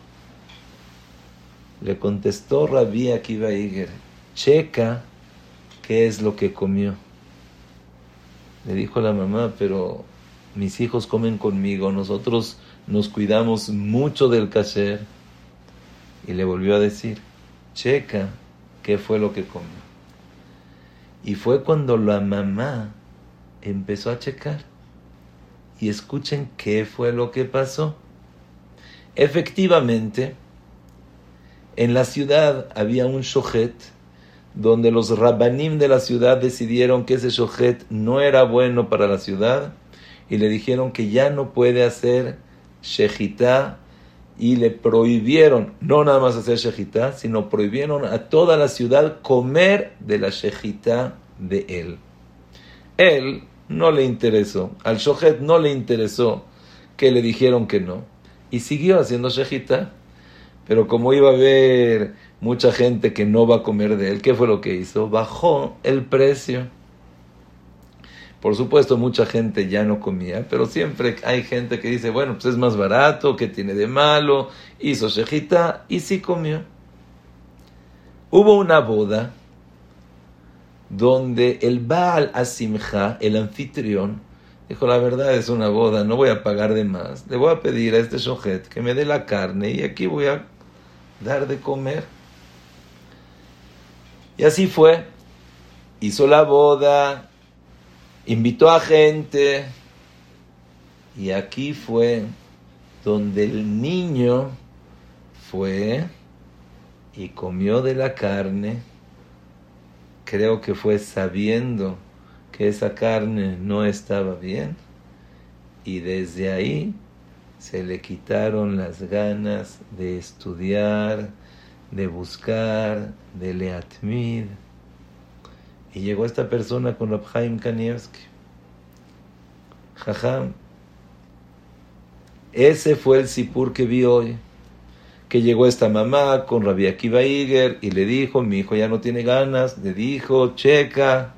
Le contestó Rabí Akiva Iger, checa qué es lo que comió. Le dijo la mamá, pero mis hijos comen conmigo, nosotros nos cuidamos mucho del kasher. Y le volvió a decir, checa qué fue lo que comió. Y fue cuando la mamá empezó a checar. Y escuchen qué fue lo que pasó. Efectivamente, en la ciudad había un shojet donde los rabbanim de la ciudad decidieron que ese shojet no era bueno para la ciudad y le dijeron que ya no puede hacer shejitá y le prohibieron no nada más hacer shejitá, sino prohibieron a toda la ciudad comer de la shejitá de él. Él no le interesó, al shojet no le interesó que le dijeron que no y siguió haciendo shejitá. Pero como iba a haber mucha gente que no va a comer de él, ¿qué fue lo que hizo? Bajó el precio. Por supuesto, mucha gente ya no comía, pero siempre hay gente que dice, bueno, pues es más barato, ¿qué tiene de malo? Hizo shejita y sí comió. Hubo una boda donde el Baal Asimja, el anfitrión, dijo, la verdad es una boda, no voy a pagar de más, le voy a pedir a este shojet que me dé la carne y aquí voy a dar de comer. Y así fue. Hizo la boda, invitó a gente. Y aquí fue donde el niño fue y comió de la carne. Creo que fue sabiendo que esa carne no estaba bien. Y desde ahí se le quitaron las ganas de estudiar, de buscar, de leatmid. Y llegó esta persona con Rabhaim Kanievski. Jajam. Ese fue el sipur que vi hoy. Que llegó esta mamá con Rabbi Akiva Iger y le dijo, mi hijo ya no tiene ganas. Le dijo, checa,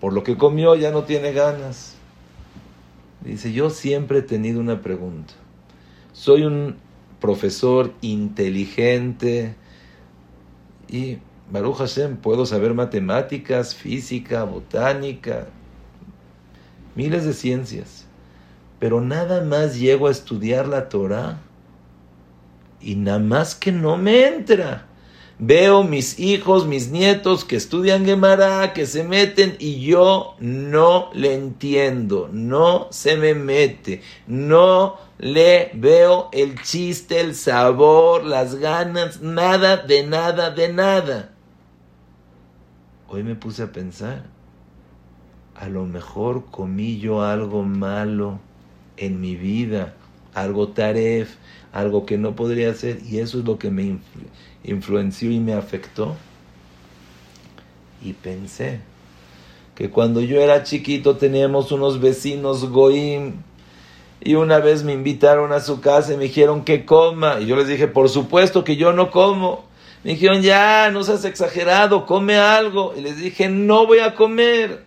por lo que comió ya no tiene ganas. Dice, yo siempre he tenido una pregunta. Soy un profesor inteligente y Baruch Hashem puedo saber matemáticas, física, botánica, miles de ciencias, pero nada más llego a estudiar la Torah y nada más que no me entra. Veo mis hijos, mis nietos que estudian Gemara, que se meten y yo no le entiendo, no se me mete, no le veo el chiste, el sabor, las ganas, nada de nada de nada. Hoy me puse a pensar, a lo mejor comí yo algo malo en mi vida, algo taref, algo que no podría hacer, y eso es lo que me influenció y me afectó. Y pensé que cuando yo era chiquito teníamos unos vecinos goim y una vez me invitaron a su casa y me dijeron que coma. Y yo les dije, por supuesto que yo no como. Me dijeron, ya, no seas exagerado, come algo. Y les dije, no voy a comer.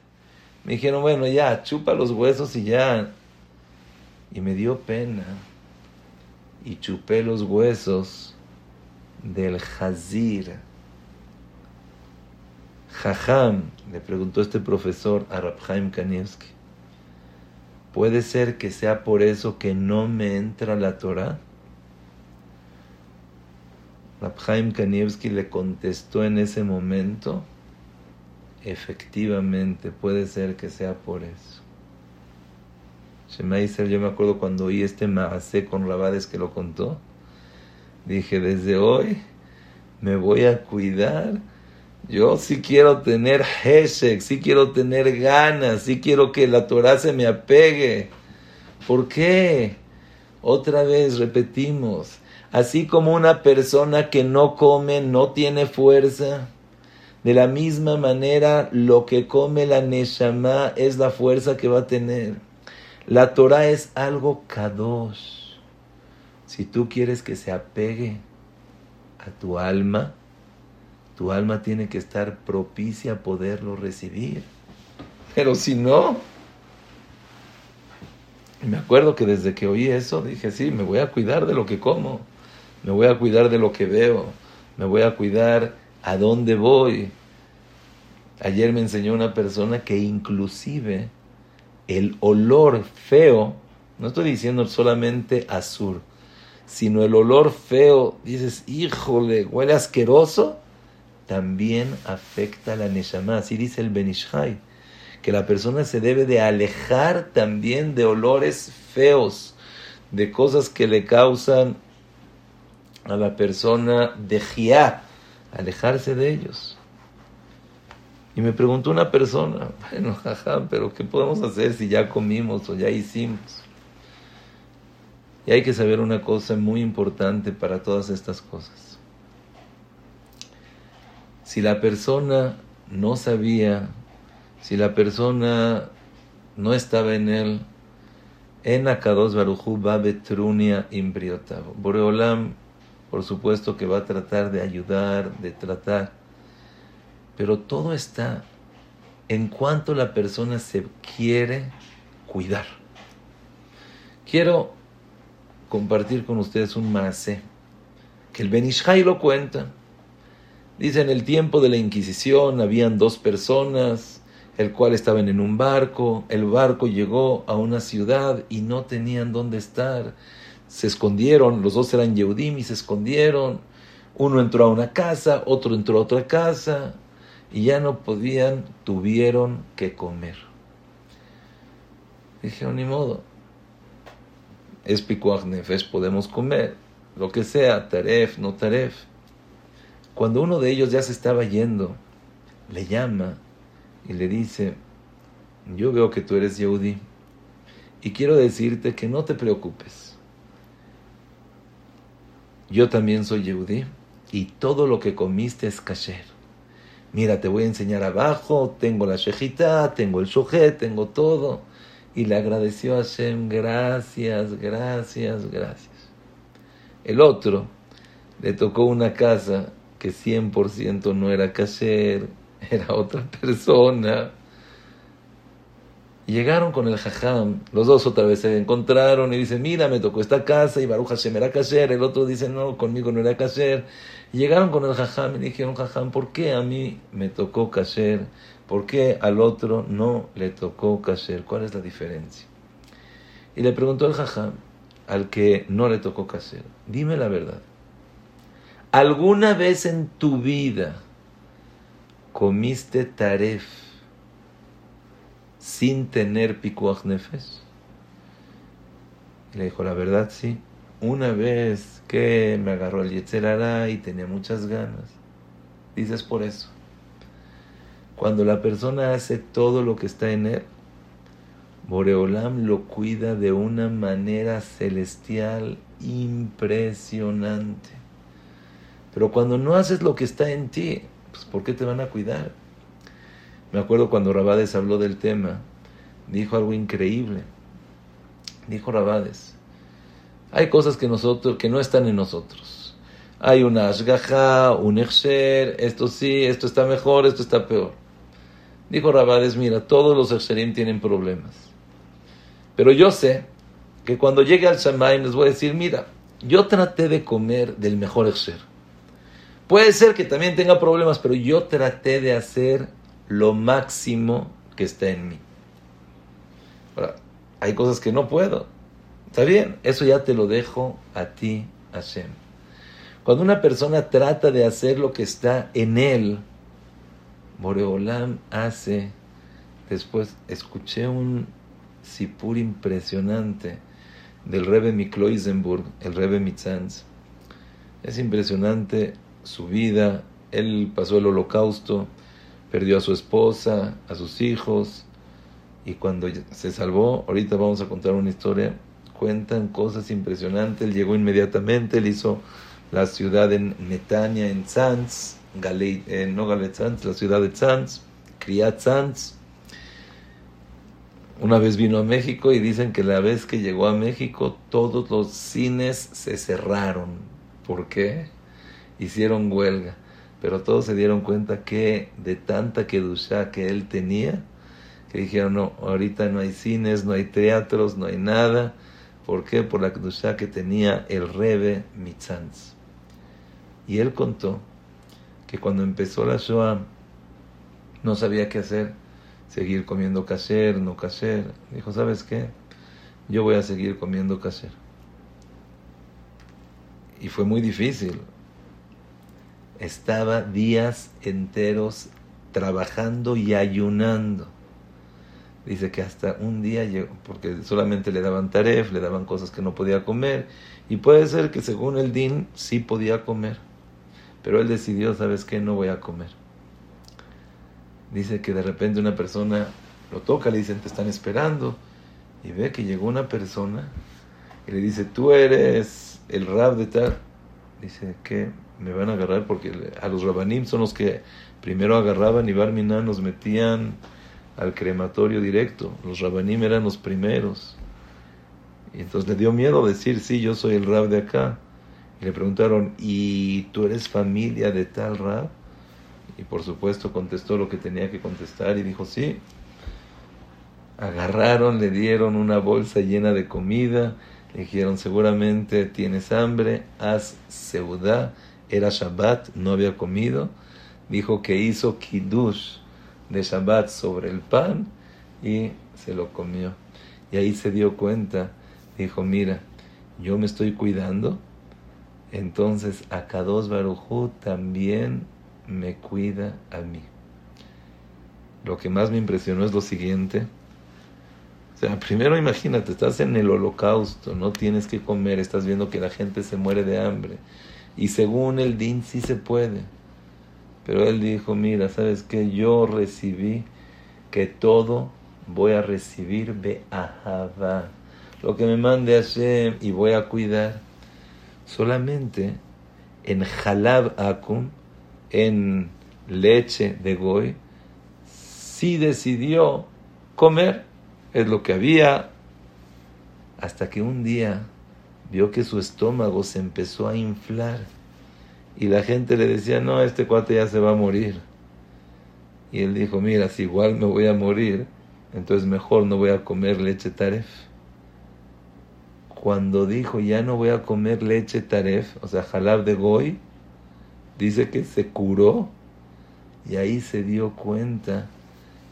Me dijeron, bueno, ya, chupa los huesos y ya. Y me dio pena. Y chupé los huesos del Hazir. Jajam, le preguntó este profesor a Rabhaim Kanievski. ¿Puede ser que sea por eso que no me entra la Torah? Rabhaim Kanievski le contestó en ese momento, efectivamente, puede ser que sea por eso. Shemaiser, yo me acuerdo cuando oí este maasé con Rabades que lo contó, dije, desde hoy me voy a cuidar yo sí quiero tener Heshek, sí quiero tener ganas, sí quiero que la Torah se me apegue. ¿Por qué? Otra vez repetimos, así como una persona que no come no tiene fuerza, de la misma manera lo que come la Neshama es la fuerza que va a tener. La Torah es algo kadosh. Si tú quieres que se apegue a tu alma, tu alma tiene que estar propicia a poderlo recibir. Pero si no, me acuerdo que desde que oí eso dije, sí, me voy a cuidar de lo que como, me voy a cuidar de lo que veo, me voy a cuidar a dónde voy. Ayer me enseñó una persona que inclusive el olor feo, no estoy diciendo solamente azul, sino el olor feo, dices, híjole, huele asqueroso, también afecta la Neshama. Así dice el Benishai, que la persona se debe de alejar también de olores feos, de cosas que le causan a la persona de jiá, alejarse de ellos. Y me preguntó una persona, bueno, jaja, pero ¿qué podemos hacer si ya comimos o ya hicimos? Y hay que saber una cosa muy importante para todas estas cosas. Si la persona no sabía, si la persona no estaba en él, en Akados Baruchu va Betrunia imbriotavo. Boreolam, por supuesto que va a tratar de ayudar, de tratar, pero todo está en cuanto la persona se quiere cuidar. Quiero compartir con ustedes un maase que el Benishai lo cuenta. Dice, en el tiempo de la Inquisición habían dos personas, el cual estaban en un barco, el barco llegó a una ciudad y no tenían dónde estar. Se escondieron, los dos eran Yehudim y se escondieron. Uno entró a una casa, otro entró a otra casa y ya no podían, tuvieron que comer. Dijeron, ni modo, es pikuach nefesh, podemos comer, lo que sea, taref, no taref. Cuando uno de ellos ya se estaba yendo, le llama y le dice, yo veo que tú eres Yehudi y quiero decirte que no te preocupes. Yo también soy Yehudi y todo lo que comiste es kasher. Mira, te voy a enseñar abajo, tengo la shejita, tengo el shojet, tengo todo y le agradeció a Hashem, gracias, gracias, gracias. El otro le tocó una casa que 100% no era kasher, era otra persona. Llegaron con el jajam, los dos otra vez se encontraron y dicen, mira, me tocó esta casa y Baruch Hashem era kasher, el otro dice, no, conmigo no era kasher. llegaron con el jajam y dijeron, jajam, ¿por qué a mí me tocó kasher? ¿Por qué al otro no le tocó kasher? ¿Cuál es la diferencia? Y le preguntó el jajam al que no le tocó kasher, dime la verdad. ¿Alguna vez en tu vida comiste taref sin tener pikuach nefesh? Y le dijo, la verdad sí. Una vez que me agarró el yetzerara y tenía muchas ganas. Dices por eso. Cuando la persona hace todo lo que está en él, Boreolam lo cuida de una manera celestial impresionante. Pero cuando no haces lo que está en ti, pues ¿por qué te van a cuidar? Me acuerdo cuando Rabades habló del tema, dijo algo increíble. Dijo Rabades, hay cosas que nosotros que no están en nosotros. Hay una ashgaha, un exer, esto sí, esto está mejor, esto está peor. Dijo Rabades, mira, todos los Exerim tienen problemas. Pero yo sé que cuando llegue al Shamaim les voy a decir, mira, yo traté de comer del mejor Exer. Puede ser que también tenga problemas, pero yo traté de hacer lo máximo que está en mí. Ahora, hay cosas que no puedo. Está bien, eso ya te lo dejo a ti, Hashem. Cuando una persona trata de hacer lo que está en él, Boreolam hace, después escuché un sipur impresionante del Rebbe Mikloisenburg, el Rebbe Mitzanz. Es impresionante su vida, él pasó el holocausto, perdió a su esposa, a sus hijos, y cuando se salvó, ahorita vamos a contar una historia, cuentan cosas impresionantes, él llegó inmediatamente, él hizo la ciudad en Netanya, en Tzanz, eh, no Galet la ciudad de Tzanz, Kriat Tzanz. Una vez vino a México y dicen que la vez que llegó a México todos los cines se cerraron. ¿Por qué? Hicieron huelga. Pero todos se dieron cuenta que de tanta kedusha que él tenía, que dijeron, no, ahorita no hay cines, no hay teatros, no hay nada. ¿Por qué? Por la Kedusha que tenía el Rebe Mitzanz. Y él contó que cuando empezó la Shoah no sabía qué hacer, seguir comiendo kasher, no kasher. Dijo, ¿sabes qué? Yo voy a seguir comiendo kasher. Y fue muy difícil. Estaba días enteros trabajando y ayunando. Dice que hasta un día, porque solamente le daban taref, le daban cosas que no podía comer, y puede ser que según el din sí podía comer, pero él decidió, ¿sabes qué? No voy a comer. Dice que de repente una persona lo toca, le dicen, te están esperando, y ve que llegó una persona y le dice, tú eres el rab de tal. Dice que me van a agarrar porque a los rabanim son los que primero agarraban y Barminan nos metían al crematorio directo. Los rabanim eran los primeros. Y entonces le dio miedo decir, sí, yo soy el rab de acá. Le preguntaron, ¿y tú eres familia de tal rab? Y por supuesto contestó lo que tenía que contestar y dijo, sí. Agarraron, le dieron una bolsa llena de comida, le dijeron, seguramente tienes hambre, haz seudá. Era Shabbat, no había comido. Dijo que hizo kiddush de Shabbat sobre el pan y se lo comió. Y ahí se dio cuenta, dijo, mira, yo me estoy cuidando, entonces Akados Barujú también me cuida a mí. Lo que más me impresionó es lo siguiente. O sea, primero imagínate, estás en el holocausto, no tienes que comer, estás viendo que la gente se muere de hambre. Y según el din sí se puede. Pero él dijo, mira, ¿sabes qué? Yo recibí que todo voy a recibir de Ahava. Lo que me mande Hashem y voy a cuidar. Solamente en Halab Akum, en leche de Goy, sí decidió comer. Es lo que había. Hasta que un día vio que su estómago se empezó a inflar y la gente le decía, no, este cuate ya se va a morir. Y él dijo, mira, si igual me voy a morir, entonces mejor no voy a comer leche taref. Cuando dijo, ya no voy a comer leche taref, o sea, jalab de goy, dice que se curó y ahí se dio cuenta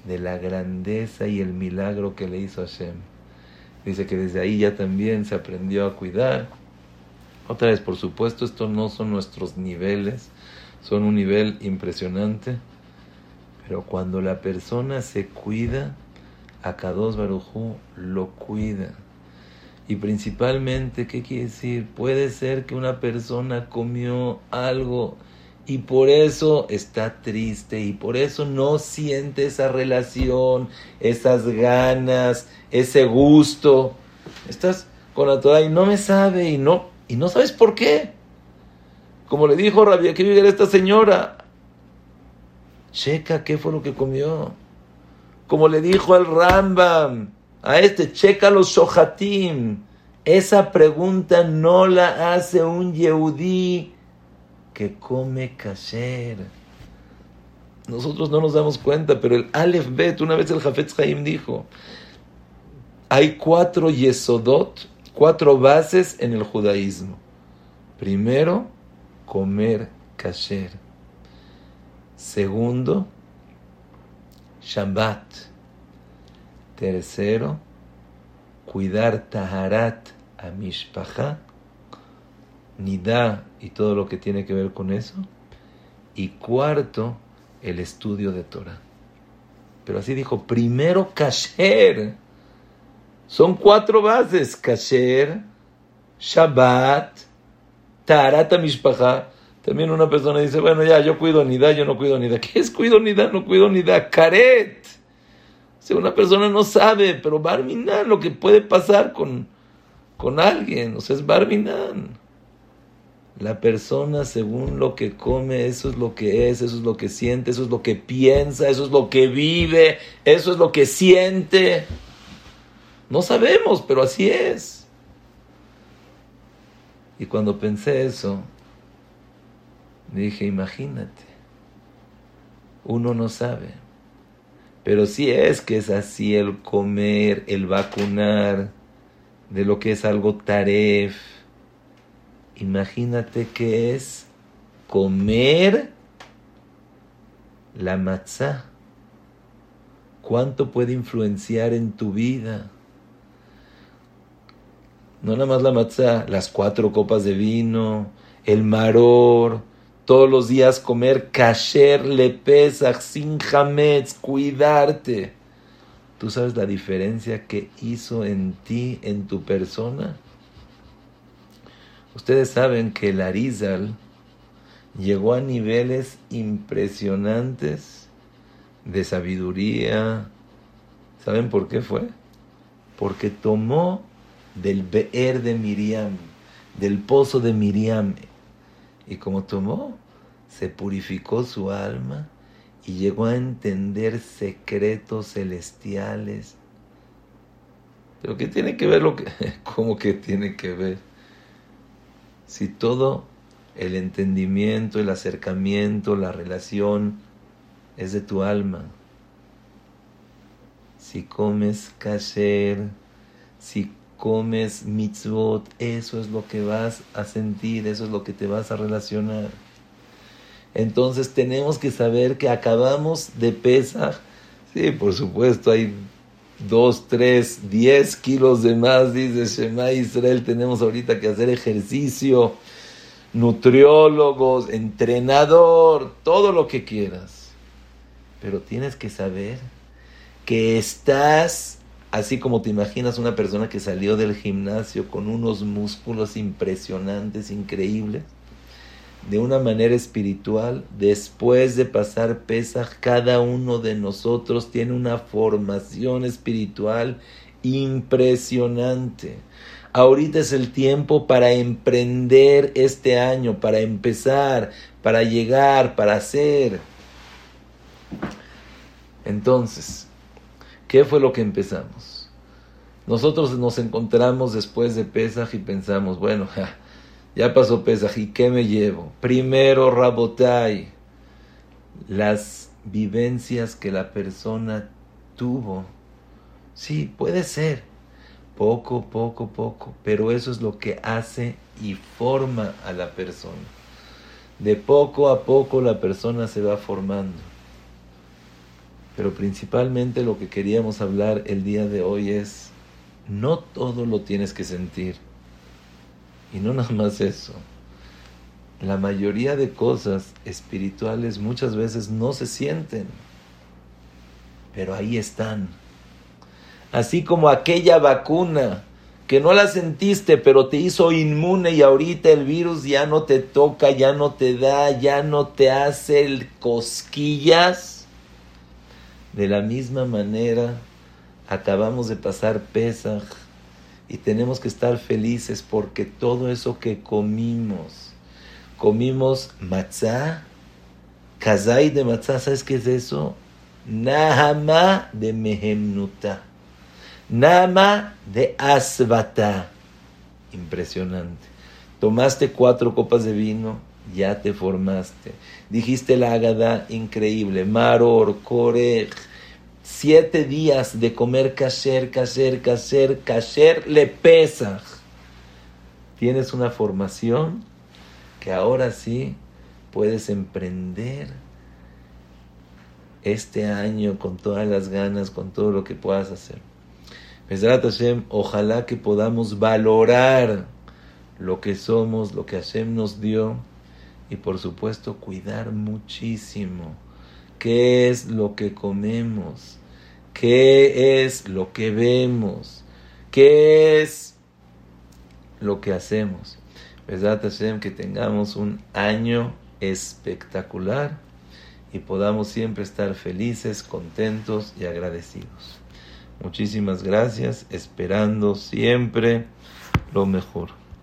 de la grandeza y el milagro que le hizo Hashem. Dice que desde ahí ya también se aprendió a cuidar otra vez, por supuesto, estos no son nuestros niveles, son un nivel impresionante, pero cuando la persona se cuida, a Kadosh Barujú lo cuida. Y principalmente, ¿qué quiere decir? Puede ser que una persona comió algo y por eso está triste y por eso no siente esa relación, esas ganas, ese gusto. Estás con la Torah y no me sabe y no y no sabes por qué. Como le dijo Rabia que a esta señora, checa qué fue lo que comió. Como le dijo al Rambam, a este, checa los shohatim. Esa pregunta no la hace un yehudí que come kasher. Nosotros no nos damos cuenta, pero el Aleph Bet, una vez el Jafetz Haim dijo, hay cuatro yesodot cuatro bases en el judaísmo. Primero, comer kasher. Segundo, Shabbat. Tercero, cuidar Taharat a Mishpacha, Nida y todo lo que tiene que ver con eso. Y cuarto, el estudio de Torah. Pero así dijo, primero kasher son cuatro bases: Kasher, Shabbat, Tarata Mishpacha. También una persona dice, bueno, ya, yo cuido nida, yo no cuido nida. ¿Qué es cuido nida? No cuido nida. Karet. Si una persona no sabe, pero Barminan, lo que puede pasar con, con alguien, o sea, es Barminan. La persona, según lo que come, eso es lo que es, eso es lo que siente, eso es lo que piensa, eso es lo que vive, eso es lo que siente. No sabemos, pero así es. Y cuando pensé eso, dije, imagínate, uno no sabe, Pero si es que es así el comer, el vacunar, de lo que es algo taref. Imagínate que es comer la matzah. ¿Cuánto puede influenciar en tu vida? No nada más la matzah, las cuatro copas de vino, el maror, todos los días comer kasher, le pesach, sin hametz, cuidarte. ¿Tú sabes la diferencia que hizo en ti, en tu persona? Ustedes saben que el Arizal llegó a niveles impresionantes de sabiduría. ¿Saben por qué fue? Porque tomó del Beer de Miriam, del pozo de Miriam, y como tomó, se purificó su alma y llegó a entender secretos celestiales. Pero ¿qué tiene que ver lo que... ¿Cómo que tiene que ver? Si todo el entendimiento, el acercamiento, la relación es de tu alma. Si comes kasher, si comes mitzvot, eso es lo que vas a sentir, eso es lo que te vas a relacionar. Entonces tenemos que saber que acabamos de pesar. Sí, por supuesto, hay dos, tres, diez kilos de más, dice Shema Israel. Tenemos ahorita que hacer ejercicio nutriólogos, entrenador, todo lo que quieras. Pero tienes que saber que estás, así como te imaginas una persona que salió del gimnasio con unos músculos impresionantes, increíbles, de una manera espiritual, después de pasar pesas, cada uno de nosotros tiene una formación espiritual impresionante. Ahorita es el tiempo para emprender este año, para empezar, para llegar, para hacer. Entonces, ¿qué fue lo que empezamos? Nosotros nos encontramos después de Pesaj y pensamos, bueno, ya, pasó Pesaj, ¿y qué me llevo? Primero, Rabotai, las vivencias que la persona tuvo. Sí, puede ser poco, poco, poco, pero eso es lo que hace y forma a la persona. De poco a poco la persona se va formando. Pero principalmente lo que queríamos hablar el día de hoy es, no todo lo tienes que sentir. Y no nada más eso. La mayoría de cosas espirituales muchas veces no se sienten, pero ahí están así como aquella vacuna que no la sentiste, pero te hizo inmune y ahorita el virus ya no te toca, ya no te da, ya no te hace cosquillas. De la misma manera, acabamos de pasar Pesaj y tenemos que estar felices porque todo eso que comimos, comimos matzah, kazai de matzah, ¿sabes qué es eso? Nahama de mehemnuta Nama de Asvata. Impresionante. Tomaste cuatro copas de vino, ya te formaste. Dijiste la agada increíble. Maror, Korej. Siete días de comer kasher, kasher, kasher, kasher, le pesa. Tienes una formación que ahora sí puedes emprender este año con todas las ganas, con todo lo que puedas hacer ojalá que podamos valorar lo que somos, lo que Hashem nos dio y por supuesto cuidar muchísimo qué es lo que comemos, qué es lo que vemos, qué es lo que hacemos. Hashem, que tengamos un año espectacular y podamos siempre estar felices, contentos y agradecidos. Muchísimas gracias, esperando siempre lo mejor.